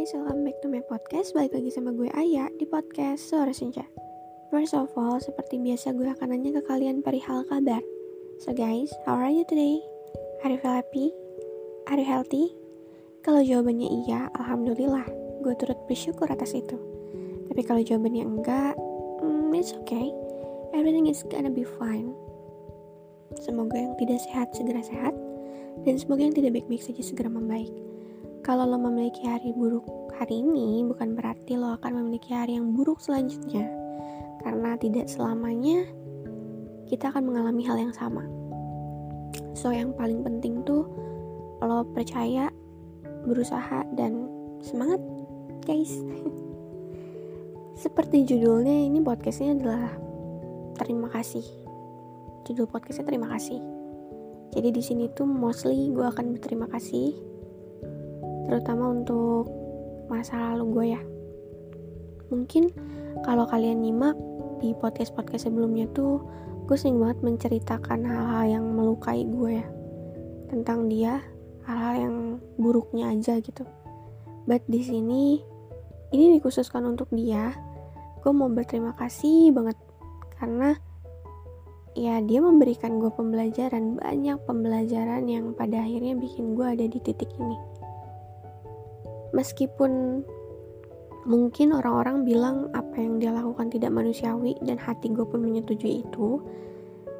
guys, welcome back to my podcast. Balik lagi sama gue Aya di podcast Sore Senja. First of all, seperti biasa gue akan nanya ke kalian perihal kabar. So guys, how are you today? Are you happy? Are you healthy? Kalau jawabannya iya, Alhamdulillah. Gue turut bersyukur atas itu. Tapi kalau jawabannya enggak, mm, it's okay. Everything is gonna be fine. Semoga yang tidak sehat segera sehat Dan semoga yang tidak baik-baik saja segera membaik kalau lo memiliki hari buruk hari ini, bukan berarti lo akan memiliki hari yang buruk selanjutnya. Karena tidak selamanya kita akan mengalami hal yang sama. So, yang paling penting tuh lo percaya, berusaha, dan semangat, guys. Seperti judulnya, ini podcastnya adalah terima kasih. Judul podcastnya terima kasih. Jadi di sini tuh mostly gue akan berterima kasih terutama untuk masa lalu gue ya. Mungkin kalau kalian nyimak di podcast-podcast sebelumnya tuh gue sering banget menceritakan hal-hal yang melukai gue ya. Tentang dia hal-hal yang buruknya aja gitu. But di sini ini dikhususkan untuk dia. Gue mau berterima kasih banget karena ya dia memberikan gue pembelajaran banyak pembelajaran yang pada akhirnya bikin gue ada di titik ini meskipun mungkin orang-orang bilang apa yang dia lakukan tidak manusiawi dan hati gue pun menyetujui itu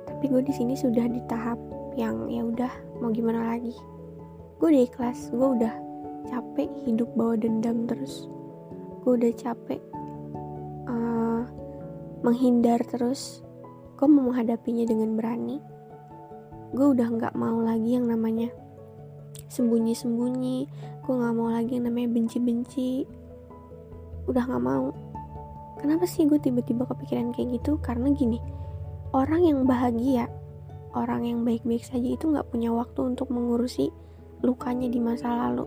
tapi gue di sini sudah di tahap yang ya udah mau gimana lagi? Gue udah ikhlas gue udah capek hidup bawa dendam terus. Gue udah capek uh, menghindar terus. Gue mau menghadapinya dengan berani. Gue udah nggak mau lagi yang namanya sembunyi-sembunyi. Gue gak mau lagi yang namanya benci-benci. Udah gak mau. Kenapa sih gue tiba-tiba kepikiran kayak gitu? Karena gini orang yang bahagia orang yang baik-baik saja itu gak punya waktu untuk mengurusi lukanya di masa lalu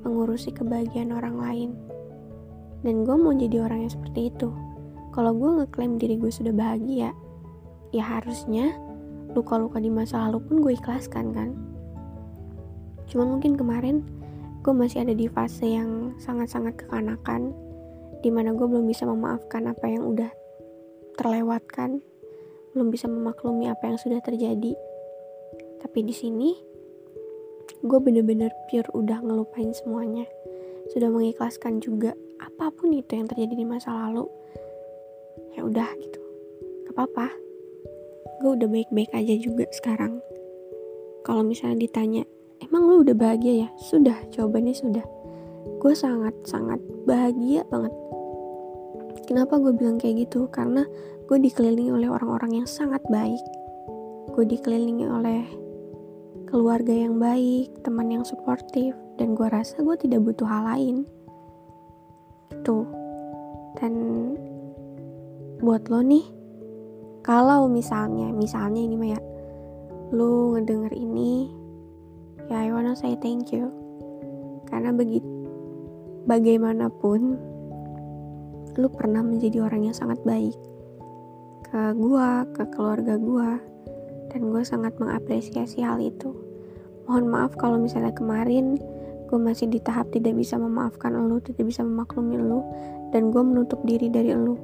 mengurusi kebahagiaan orang lain. Dan gue mau jadi orang yang seperti itu. Kalau gue ngeklaim diri gue sudah bahagia ya harusnya luka-luka di masa lalu pun gue ikhlaskan kan Cuma mungkin kemarin gue masih ada di fase yang sangat-sangat kekanakan di mana gue belum bisa memaafkan apa yang udah terlewatkan belum bisa memaklumi apa yang sudah terjadi. Tapi di sini gue bener-bener pure udah ngelupain semuanya. Sudah mengikhlaskan juga apa pun itu yang terjadi di masa lalu. Ya udah gitu. Gak apa-apa. Gue udah baik-baik aja juga sekarang. Kalau misalnya ditanya emang lu udah bahagia ya? Sudah, jawabannya sudah. Gue sangat-sangat bahagia banget. Kenapa gue bilang kayak gitu? Karena gue dikelilingi oleh orang-orang yang sangat baik. Gue dikelilingi oleh keluarga yang baik, teman yang suportif, dan gue rasa gue tidak butuh hal lain. Itu. Dan buat lo nih, kalau misalnya, misalnya ini mah ya, lu ngedenger ini ya I wanna say thank you. Karena begitu bagaimanapun lu pernah menjadi orang yang sangat baik ke gua ke keluarga gua dan gue sangat mengapresiasi hal itu. Mohon maaf kalau misalnya kemarin gue masih di tahap tidak bisa memaafkan lu tidak bisa memaklumi lu dan gue menutup diri dari lu.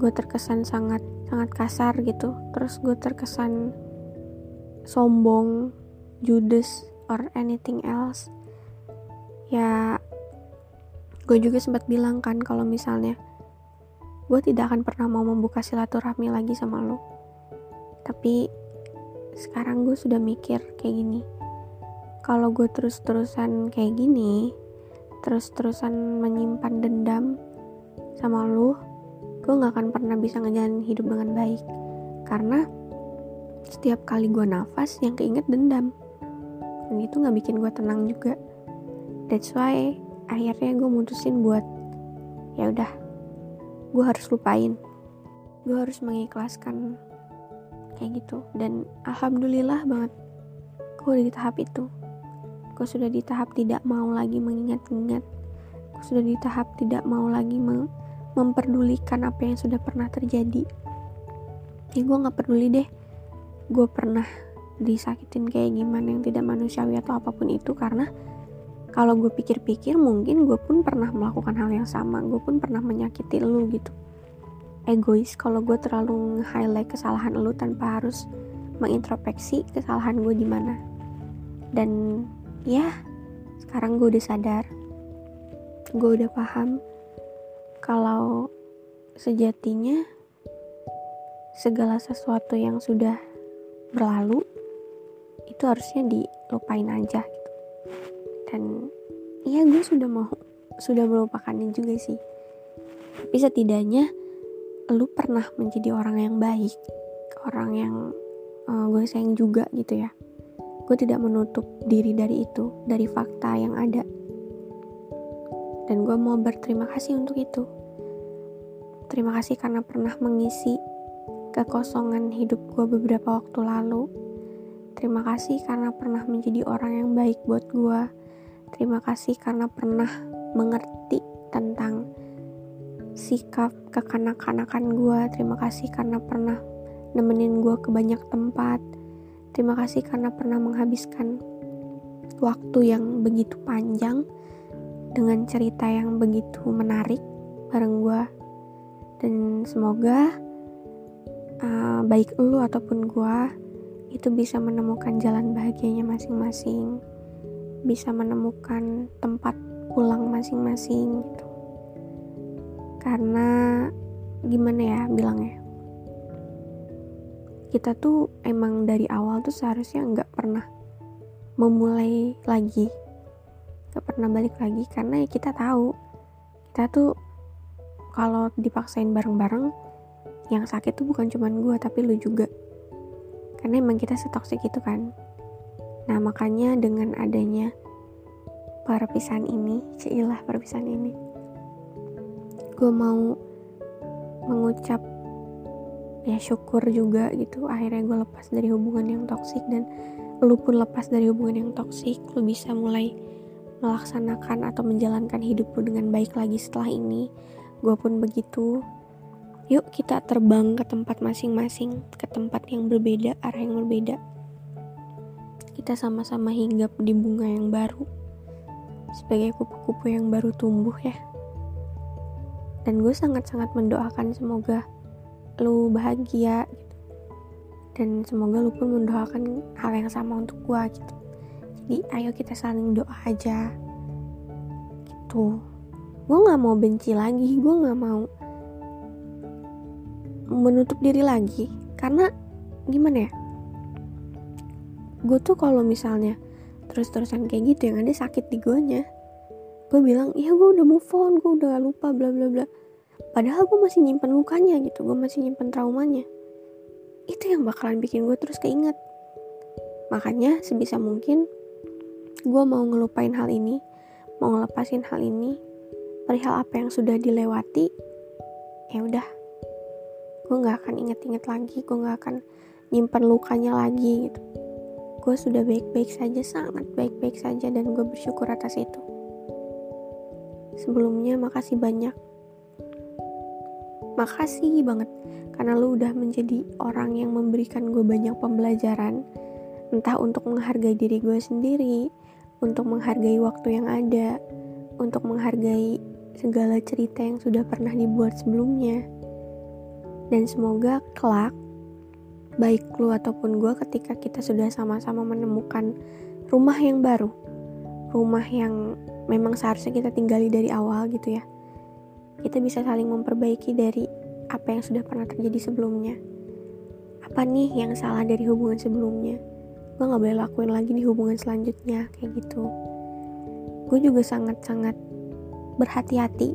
Gue terkesan sangat sangat kasar gitu. Terus gue terkesan sombong judes or anything else ya gue juga sempat bilang kan kalau misalnya gue tidak akan pernah mau membuka silaturahmi lagi sama lo. Tapi sekarang gue sudah mikir kayak gini. Kalau gue terus-terusan kayak gini terus-terusan menyimpan dendam sama lo gue gak akan pernah bisa ngejalanin hidup dengan baik. Karena setiap kali gue nafas yang keinget dendam dan itu nggak bikin gue tenang juga. That's why akhirnya gue mutusin buat ya udah gue harus lupain. Gue harus mengikhlaskan kayak gitu. Dan alhamdulillah banget gue udah di tahap itu. Gue sudah di tahap tidak mau lagi mengingat-ingat. Gue sudah di tahap tidak mau lagi mem memperdulikan apa yang sudah pernah terjadi. Ya gue nggak peduli deh gue pernah disakitin kayak gimana yang tidak manusiawi atau apa pun itu karena kalau gue pikir-pikir mungkin gue pun pernah melakukan hal yang sama gue pun pernah menyakiti lu gitu. Egois kalau gue terlalu nge-highlight kesalahan lu tanpa harus mengintrospeksi kesalahan gue di mana dan ya sekarang gue udah sadar gue udah paham kalau sejatinya segala sesuatu yang sudah berlalu itu harusnya dilupain aja gitu. Dan ya gue sudah mau sudah melupakannya juga sih. Tapi setidaknya lu pernah menjadi orang yang baik orang yang uh, gue sayang juga gitu ya. Gue tidak menutup diri dari itu dari fakta yang ada. Dan gue mau berterima kasih untuk itu. Terima kasih karena pernah mengisi kekosongan hidup gue beberapa waktu lalu terima kasih karena pernah menjadi orang yang baik buat gue Terima kasih karena pernah mengerti tentang sikap kekanak-kanakan gue. Terima kasih karena pernah nemenin gue ke banyak tempat. Terima kasih karena pernah menghabiskan waktu yang begitu panjang dengan cerita yang begitu menarik bareng gue. Dan semoga uh, baik lu ataupun gue itu bisa menemukan jalan bahagianya masing-masing. Bisa menemukan tempat pulang masing-masing gitu. Karena gimana ya bilangnya? Kita tuh emang dari awal tuh seharusnya nggak pernah memulai lagi. Nggak pernah balik lagi karena ya kita tahu. Kita tuh kalau dipaksain bareng-bareng yang sakit tuh bukan cuman gue tapi lu juga karena emang kita setoksik itu kan. Nah makanya dengan adanya perpisahan ini, cilah perpisahan ini, gue mau mengucap ya syukur juga gitu. Akhirnya gue lepas dari hubungan yang toksik dan lu pun lepas dari hubungan yang toksik. Lu bisa mulai melaksanakan atau menjalankan hidup lu dengan baik lagi setelah ini. Gue pun begitu yuk kita terbang ke tempat masing-masing ke tempat yang berbeda arah yang berbeda. Kita sama-sama hinggap di bunga yang baru sebagai kupu-kupu yang baru tumbuh ya. Dan gue sangat-sangat mendoakan semoga lu bahagia gitu. Dan semoga lu pun mendoakan hal yang sama untuk gue gitu. Jadi ayo kita saling doa aja gitu. Gue nggak mau benci lagi gue nggak mau menutup diri lagi. Karena gimana ya? Gue tuh kalau misalnya terus-terusan kayak gitu yang ada sakit di gue nya gue bilang iya gue udah move on gue udah lupa bla bla bla. Padahal gue masih nyimpen lukanya gitu gue masih nyimpen traumanya. Itu yang bakalan bikin gue terus keinget. Makanya sebisa mungkin gue mau ngelupain hal ini mau ngelepasin hal ini perihal apa yang sudah dilewati ya udah gue nggak akan inget-inget lagi gue nggak akan nyimpen lukanya lagi gitu gue sudah baik-baik saja, sangat baik-baik saja dan gue bersyukur atas itu. Sebelumnya makasih banyak. Makasih banget karena lu udah menjadi orang yang memberikan gue banyak pembelajaran entah untuk menghargai diri gue sendiri, untuk menghargai waktu yang ada, untuk menghargai segala cerita yang sudah pernah dibuat sebelumnya. Dan semoga kelak baik lu ataupun gue ketika kita sudah sama-sama menemukan rumah yang baru rumah yang memang seharusnya kita tinggali dari awal gitu ya kita bisa saling memperbaiki dari apa yang sudah pernah terjadi sebelumnya. Apa nih yang salah dari hubungan sebelumnya? Gue gak boleh lakuin lagi di hubungan selanjutnya kayak gitu. Gue juga sangat-sangat berhati-hati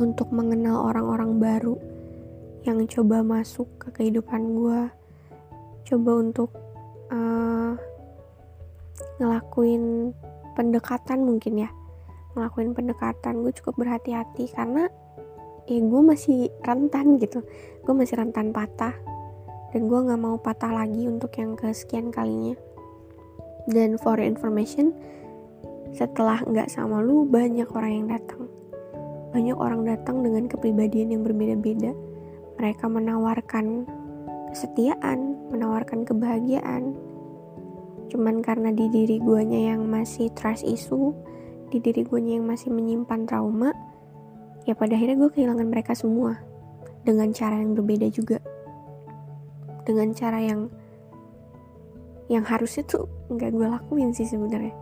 untuk mengenal orang-orang baru yang coba masuk ke kehidupan gue coba untuk uh, ngelakuin pendekatan mungkin ya. Ngelakuin pendekatan gue cukup berhati-hati karena ya gue masih rentan gitu. Gue masih rentan patah dan gue nggak mau patah lagi untuk yang kesekian kalinya. Dan for information setelah nggak sama lu banyak orang yang datang. Banyak orang datang dengan kepribadian yang berbeda-beda mereka menawarkan kesetiaan, menawarkan kebahagiaan. cuman karena di diri guanya yang masih trust issue di diri guanya yang masih menyimpan trauma ya pada akhirnya gue kehilangan mereka semua. Dengan cara yang berbeda juga. Dengan cara yang yang harusnya tuh nggak gue lakuin sih sebenarnya.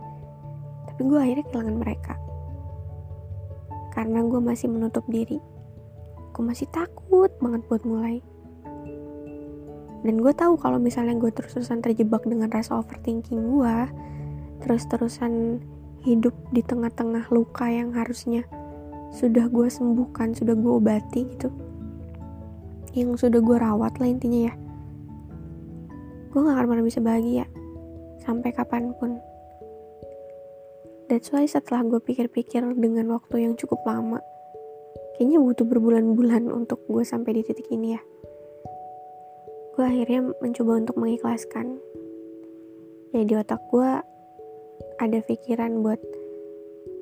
Tapi gue akhirnya kehilangan mereka. Karena gue masih menutup diri gue masih takut banget buat mulai. Dan gue tahu kalau misalnya gue terus-terusan terjebak dengan rasa overthinking gue terus-terusan hidup di tengah-tengah luka yang harusnya sudah gue sembuhkan sudah gue obati gitu yang sudah gue rawat lah intinya ya gue gak akan pernah bisa bahagia sampai kapan pun. That's why setelah gue pikir-pikir dengan waktu yang cukup lama kayaknya butuh berbulan-bulan untuk gue sampai di titik ini ya. Gue akhirnya mencoba untuk mengikhlaskan. Ya di otak gue ada pikiran buat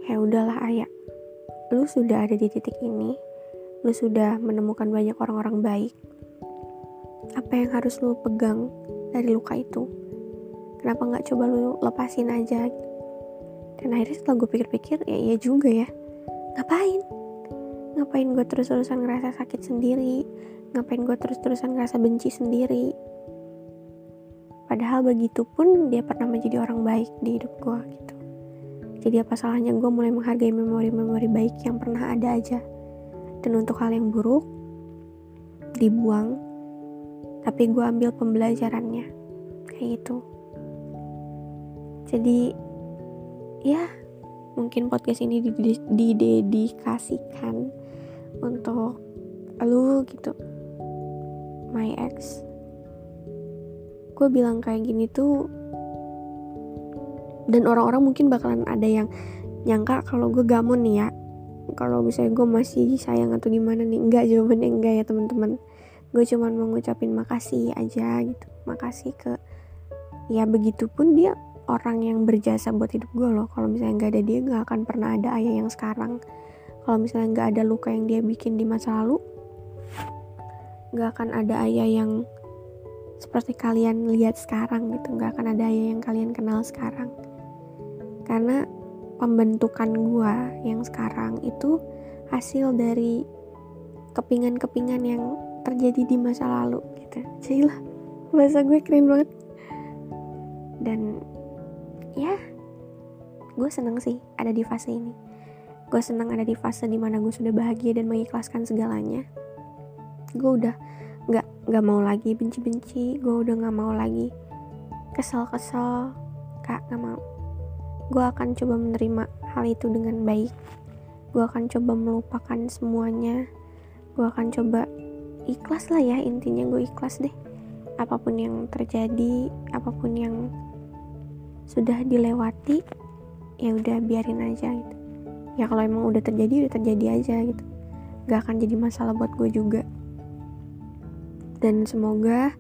ya udahlah ayah lu sudah ada di titik ini. Lu sudah menemukan banyak orang-orang baik. Apa yang harus lu pegang dari luka itu? Kenapa nggak coba lu lepasin aja? Dan akhirnya setelah gue pikir-pikir ya iya juga ya. Ngapain ngapain gue terus-terusan ngerasa sakit sendiri? Ngapain gue terus-terusan ngerasa benci sendiri? Padahal begitu pun dia pernah menjadi orang baik di hidup gue gitu. Jadi apa salahnya gue mulai menghargai memori-memori baik yang pernah ada aja? Dan untuk hal yang buruk dibuang. Tapi gue ambil pembelajarannya. Kayak gitu. Jadi ya mungkin podcast ini didedikasikan untuk lu gitu. My ex. Gue bilang kayak gini tuh dan orang-orang mungkin bakalan ada yang nyangka kalau gue gamon nih ya. Kalau misalnya gue masih sayang atau gimana nih enggak jawabannya enggak ya teman-teman. Gue cuman mau ngucapin makasih aja gitu. Makasih ke ya begitupun dia orang yang berjasa buat hidup gue loh. Kalau misalnya nggak ada dia nggak akan pernah ada ayah yang sekarang kalau misalnya nggak ada luka yang dia bikin di masa lalu nggak akan ada ayah yang seperti kalian lihat sekarang gitu. Nggak akan ada ayah yang kalian kenal sekarang. Karena pembentukan gue yang sekarang itu hasil dari kepingan-kepingan yang terjadi di masa lalu gitu. Cila bahasa gue keren banget. Dan ya gue seneng sih ada di fase ini gue seneng ada di fase di mana gue sudah bahagia dan mengikhlaskan segalanya. Gue udah nggak nggak mau lagi benci-benci. Gue udah nggak mau lagi kesel-kesel kak nggak mau. Gue akan coba menerima hal itu dengan baik. Gue akan coba melupakan semuanya. Gue akan coba ikhlas lah ya intinya gue ikhlas deh. Apa pun yang terjadi apa pun yang sudah dilewati ya udah biarin aja gitu ya kalau emang udah terjadi udah terjadi aja gitu. Gak akan jadi masalah buat gue juga. Dan semoga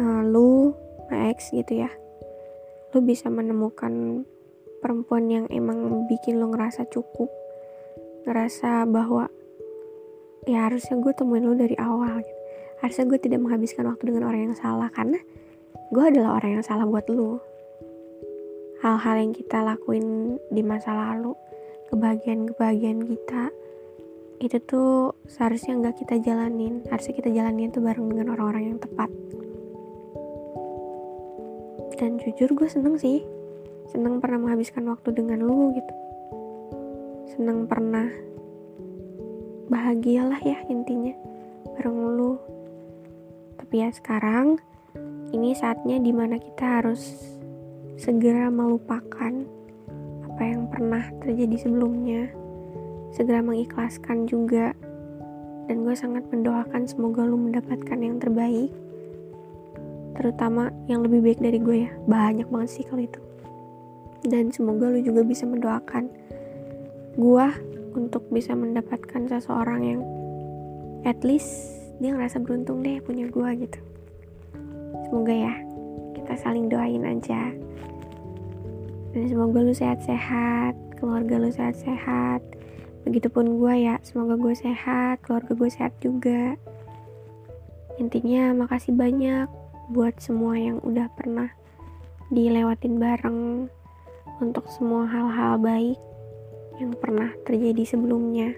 uh, lu ex gitu ya lu bisa menemukan perempuan yang emang bikin lo ngerasa cukup ngerasa bahwa ya harusnya gue temuin lo dari awal gitu. harusnya gue tidak menghabiskan waktu dengan orang yang salah karena gue adalah orang yang salah buat lo hal-hal yang kita lakuin di masa lalu kebahagiaan-kebahagiaan kita itu tuh seharusnya nggak kita jalanin. Harusnya kita jalanin tuh bareng dengan orang-orang yang tepat. Dan jujur gue seneng sih. Seneng pernah menghabiskan waktu dengan lu gitu. Seneng pernah bahagialah ya intinya bareng lu. Tapi ya sekarang ini saatnya di mana kita harus segera melupakan apa yang pernah terjadi sebelumnya. Segera mengikhlaskan juga. Dan gue sangat mendoakan semoga lu mendapatkan yang terbaik. Terutama yang lebih baik dari gue ya. Banyak banget sih kalau itu. Dan semoga lu juga bisa mendoakan gue untuk bisa mendapatkan seseorang yang at least dia ngerasa beruntung deh punya gue gitu. Semoga ya kita saling doain aja dan semoga lu sehat-sehat keluarga lu sehat-sehat. Begitupun gue ya semoga gue sehat keluarga gue sehat juga. Intinya makasih banyak buat semua yang udah pernah dilewatin bareng untuk semua hal-hal baik yang pernah terjadi sebelumnya.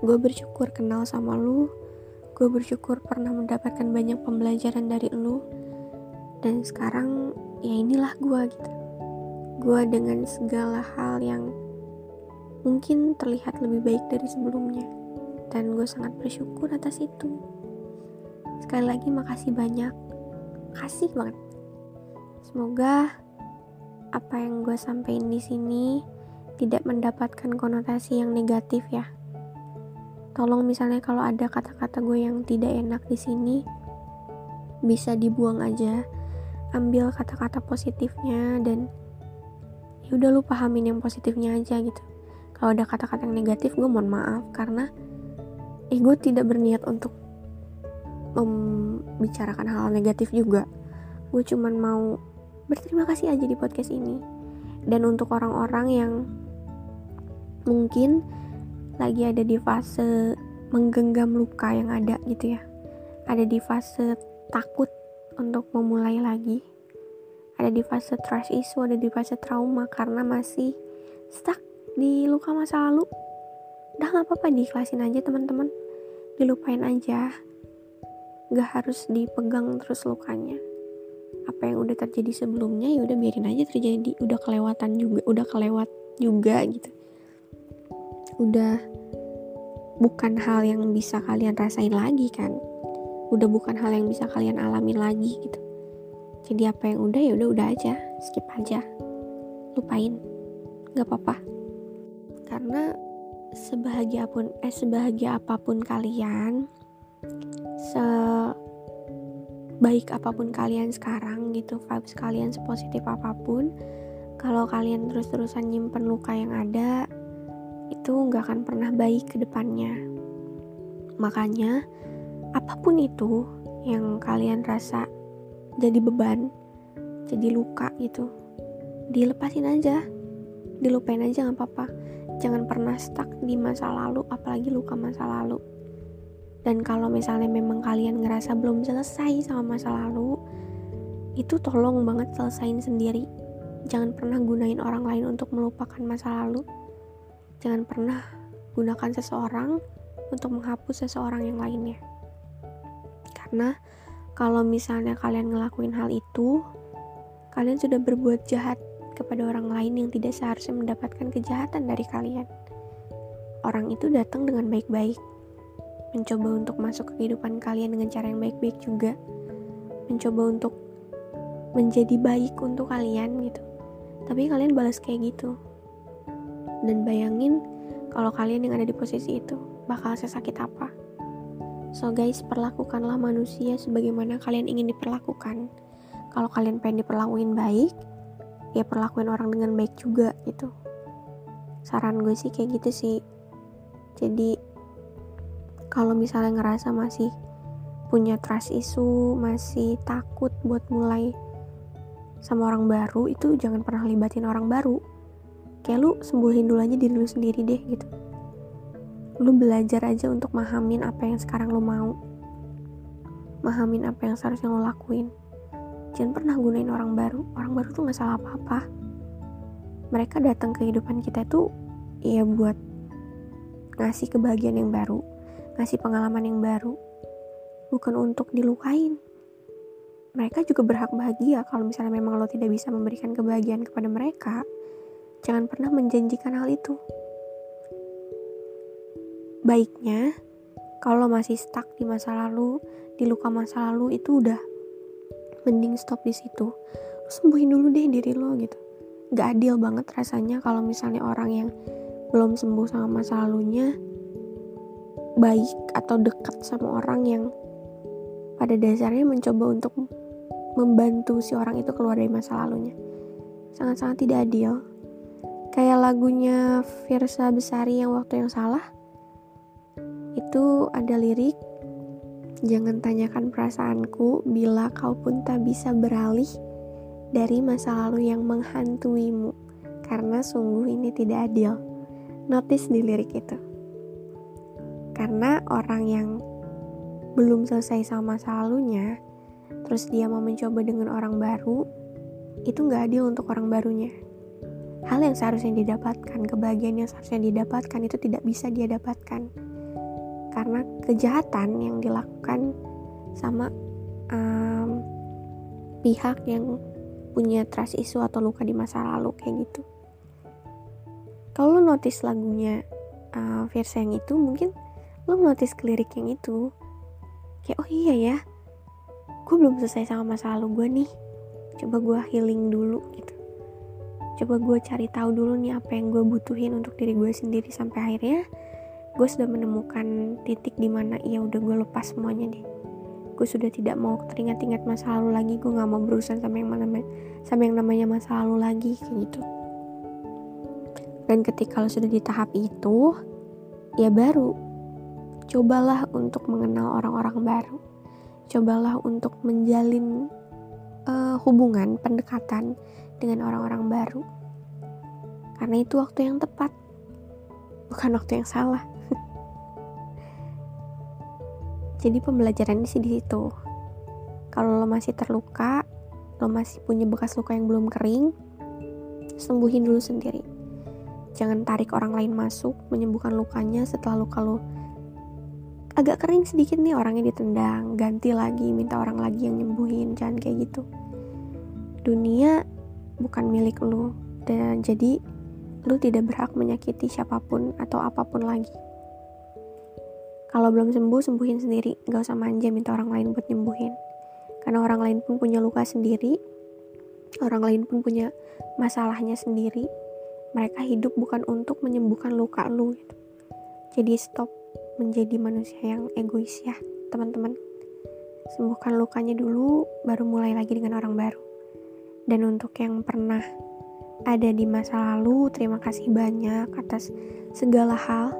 Gue bersyukur kenal sama lu, gue bersyukur pernah mendapatkan banyak pembelajaran dari lu, dan sekarang ya inilah gue gitu. Gue dengan segala hal yang mungkin terlihat lebih baik dari sebelumnya, dan gue sangat bersyukur atas itu. Sekali lagi makasih banyak, kasih banget. Semoga apa yang gue sampaikan di sini tidak mendapatkan konotasi yang negatif ya tolong misalnya kalau ada kata-kata gue yang tidak enak di sini bisa dibuang aja ambil kata-kata positifnya dan ya udah lu pahamin yang positifnya aja gitu. Kalau ada kata-kata yang negatif gue mohon maaf karena eh gue tidak berniat untuk membicarakan hal negatif juga. Gue cuman mau berterima kasih aja di podcast ini. Dan untuk orang-orang yang mungkin lagi ada di fase menggenggam luka yang ada gitu ya. Ada di fase takut untuk memulai lagi. Ada di fase trust issue ada di fase trauma karena masih stuck di luka masa lalu. Udah gak apa-apa diikhlasin aja teman-teman. Dilupain aja. Gak harus dipegang terus lukanya. Apa yang udah terjadi sebelumnya ya udah biarin aja terjadi. Udah kelewatan juga udah kelewat juga gitu. Udah bukan hal yang bisa kalian rasain lagi kan udah bukan hal yang bisa kalian alamin lagi gitu. Jadi apa yang udah ya udah udah aja. Skip aja. Lupain. Nggak apa-apa. Karena sebahagia pun eh sebahagia apa pun kalian se baik apa pun kalian sekarang gitu vibes kalian sepositif apa pun kalau kalian terus-terusan nyimpen luka yang ada itu nggak akan pernah baik ke depannya. Makanya, apa pun itu yang kalian rasa jadi beban, jadi luka gitu, dilepasin aja, dilupain aja nggak apa-apa. Jangan pernah stuck di masa lalu, apalagi luka masa lalu. Dan kalau misalnya memang kalian ngerasa belum selesai sama masa lalu, itu tolong banget selesain sendiri. Jangan pernah gunain orang lain untuk melupakan masa lalu Jangan pernah gunakan seseorang untuk menghapus seseorang yang lainnya. Karena kalau misalnya kalian ngelakuin hal itu, kalian sudah berbuat jahat kepada orang lain yang tidak seharusnya mendapatkan kejahatan dari kalian. Orang itu datang dengan baik-baik, mencoba untuk masuk ke kehidupan kalian dengan cara yang baik-baik juga, mencoba untuk menjadi baik untuk kalian gitu. Tapi kalian balas kayak gitu, dan bayangin kalau kalian yang ada di posisi itu bakal sesakit apa. So guys, perlakukanlah manusia sebagaimana kalian ingin diperlakukan. Kalau kalian pengen diperlakuin baik, ya perlakuin orang dengan baik juga gitu. Saran gue sih kayak gitu sih. Jadi kalau misalnya ngerasa masih punya trust issue, masih takut buat mulai sama orang baru, itu jangan pernah libatin orang baru kayak lu sembuhin dulu aja diri lu sendiri deh gitu lu belajar aja untuk mahamin apa yang sekarang lu mau. Mahamin apa yang seharusnya lo lakuin. Jangan pernah gunain orang baru. Orang baru tuh gak salah apa-apa. Mereka datang ke kehidupan kita tuh ya buat ngasih kebahagiaan yang baru ngasih pengalaman yang baru. Bukan untuk dilukain. Mereka juga berhak bahagia kalau misalnya memang lo tidak bisa memberikan kebahagiaan kepada mereka. Jangan pernah menjanjikan hal itu. Baiknya, kalau masih stuck di masa lalu, di luka masa lalu itu udah mending stop di situ. Lu sembuhin dulu deh diri lo gitu. Gak adil banget rasanya kalau misalnya orang yang belum sembuh sama masa lalunya baik atau dekat sama orang yang pada dasarnya mencoba untuk membantu si orang itu keluar dari masa lalunya. Sangat-sangat tidak adil kayak lagunya Firsa Besari yang waktu yang salah itu ada lirik jangan tanyakan perasaanku bila kau pun tak bisa beralih dari masa lalu yang menghantuimu. Karena sungguh ini tidak adil. Notice di lirik itu. Karena orang yang belum selesai sama masa lalunya terus dia mau mencoba dengan orang baru itu nggak adil untuk orang barunya. Hal yang seharusnya didapatkan kebahagiaan yang seharusnya didapatkan itu tidak bisa dia dapatkan karena kejahatan yang dilakukan sama um, pihak yang punya trust issue atau luka di masa lalu kayak gitu. Kalau lo notice lagunya uh, versi yang itu mungkin lo notice lirik yang itu. Kayak oh iya ya gue belum selesai sama masa lalu gue nih. Coba gue healing dulu gitu. Coba gue cari tahu dulu nih apa yang gue butuhin untuk diri gue sendiri sampai akhirnya gue sudah menemukan titik di mana iya udah gue lepas semuanya deh. Gue sudah tidak mau teringat-ingat masa lalu lagi. Gue nggak mau berurusan sama yang mana sama yang namanya masa lalu lagi kayak gitu. Dan ketika lo sudah di tahap itu ya baru. Cobalah untuk mengenal orang-orang baru. Cobalah untuk menjalin uh, hubungan pendekatan dengan orang-orang baru. Karena itu waktu yang tepat bukan waktu yang salah jadi pembelajaran sih di situ kalau lo masih terluka lo masih punya bekas luka yang belum kering sembuhin dulu sendiri Jangan tarik orang lain masuk menyembuhkan lukanya setelah luka lo agak kering sedikit nih orangnya ditendang, ganti lagi, minta orang lagi yang nyembuhin, jangan kayak gitu. Dunia bukan milik lo dan jadi lu tidak berhak menyakiti siapa pun atau apa pun lagi. Kalau belum sembuh, sembuhin sendiri. Gak usah manja minta orang lain buat nyembuhin. Karena orang lain pun punya luka sendiri. Orang lain pun punya masalahnya sendiri mereka hidup bukan untuk menyembuhkan luka lu gitu. Jadi stop menjadi manusia yang egois ya, teman-teman. Sembuhkan lukanya dulu, baru mulai lagi dengan orang baru. Dan untuk yang pernah ada di masa lalu, terima kasih banyak atas segala hal,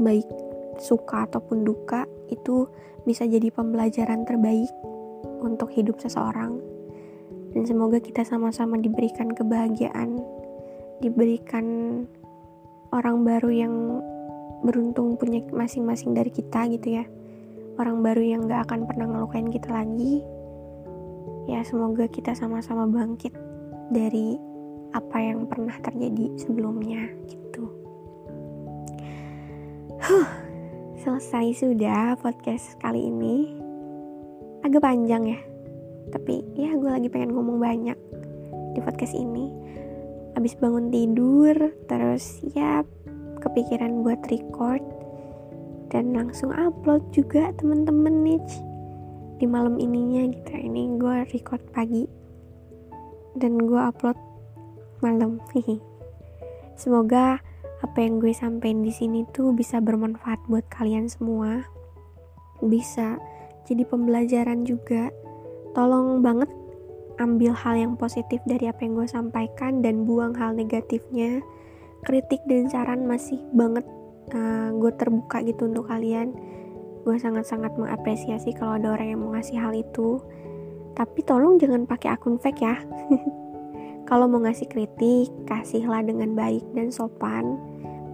baik suka ataupun duka, itu bisa jadi pembelajaran terbaik untuk hidup seseorang. Dan semoga kita sama-sama diberikan kebahagiaan diberikan orang baru yang beruntung punya masing-masing dari kita gitu ya. Orang baru yang gak akan pernah ngelukain kita lagi. Ya semoga kita sama-sama bangkit dari apa yang pernah terjadi sebelumnya gitu. Huh, selesai sudah podcast kali ini. Agak panjang ya. Tapi ya gue lagi pengen ngomong banyak di podcast ini. Habis bangun tidur terus ya kepikiran buat record dan langsung upload juga temen-temen nih di malam ininya gitu. Ini gue record pagi dan gue upload malam. Semoga apa yang gue sampein di sini tuh bisa bermanfaat buat kalian semua? Bisa. Jadi pembelajaran juga. Tolong banget ambil hal yang positif dari apa yang gue sampaikan dan buang hal negatifnya. Kritik dan saran masih banget uh, gue terbuka gitu untuk kalian. Gue sangat-sangat mengapresiasi kalau ada orang yang mau ngasih hal itu. Tapi tolong jangan pakai akun fake ya kalau mau ngasih kritik kasihlah dengan baik dan sopan.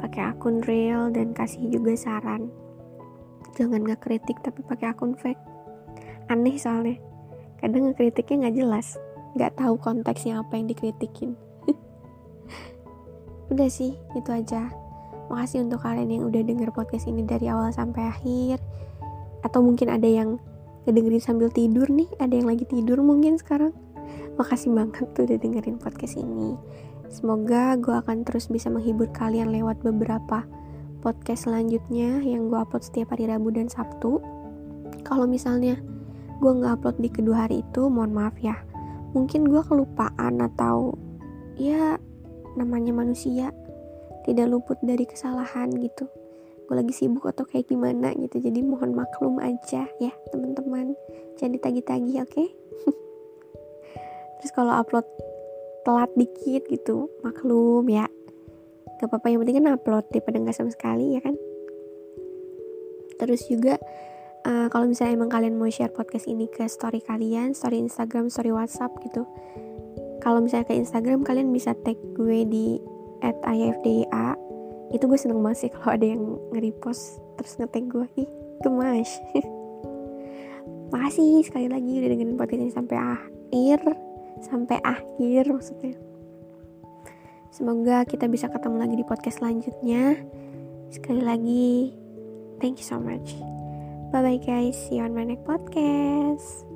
Pakai akun real dan kasih juga saran. Jangan nggak kritik tapi pakai akun fake. Aneh soalnya. Kadang ngekritiknya nggak jelas. Nggak tahu konteksnya apa yang dikritikin. Udah sih itu aja. Makasih untuk kalian yang udah denger podcast ini dari awal sampai akhir. Atau mungkin ada yang ngedengerin sambil tidur nih. Ada yang lagi tidur mungkin sekarang makasih banget tuh udah dengerin podcast ini. Semoga gue akan terus bisa menghibur kalian lewat beberapa podcast selanjutnya yang gue upload setiap hari Rabu dan Sabtu. Kalau misalnya gue nggak upload di kedua hari itu mohon maaf ya. Mungkin gue kelupaan atau ya namanya manusia. Tidak luput dari kesalahan gitu. Gue lagi sibuk atau kayak gimana gitu jadi mohon maklum aja ya teman-teman. Jangan ditagi-tagi oke? okay? terus kalau upload telat dikit gitu maklum ya. Gak apa-apa yang penting kan upload daripada nggak sama sekali ya kan? Terus juga uh, kalau misalnya emang kalian mau share podcast ini ke story kalian story Instagram story WhatsApp gitu kalau misalnya ke Instagram kalian bisa tag gue di IFDA itu gue seneng banget sih kalau ada yang nge-repost terus nge-tag gue. Ih gemas. Makasih sekali lagi udah dengerin podcast ini sampai akhir sampai akhir maksudnya. Semoga kita bisa ketemu lagi di podcast selanjutnya. Sekali lagi thank you so much. Bye bye guys. See you on my next podcast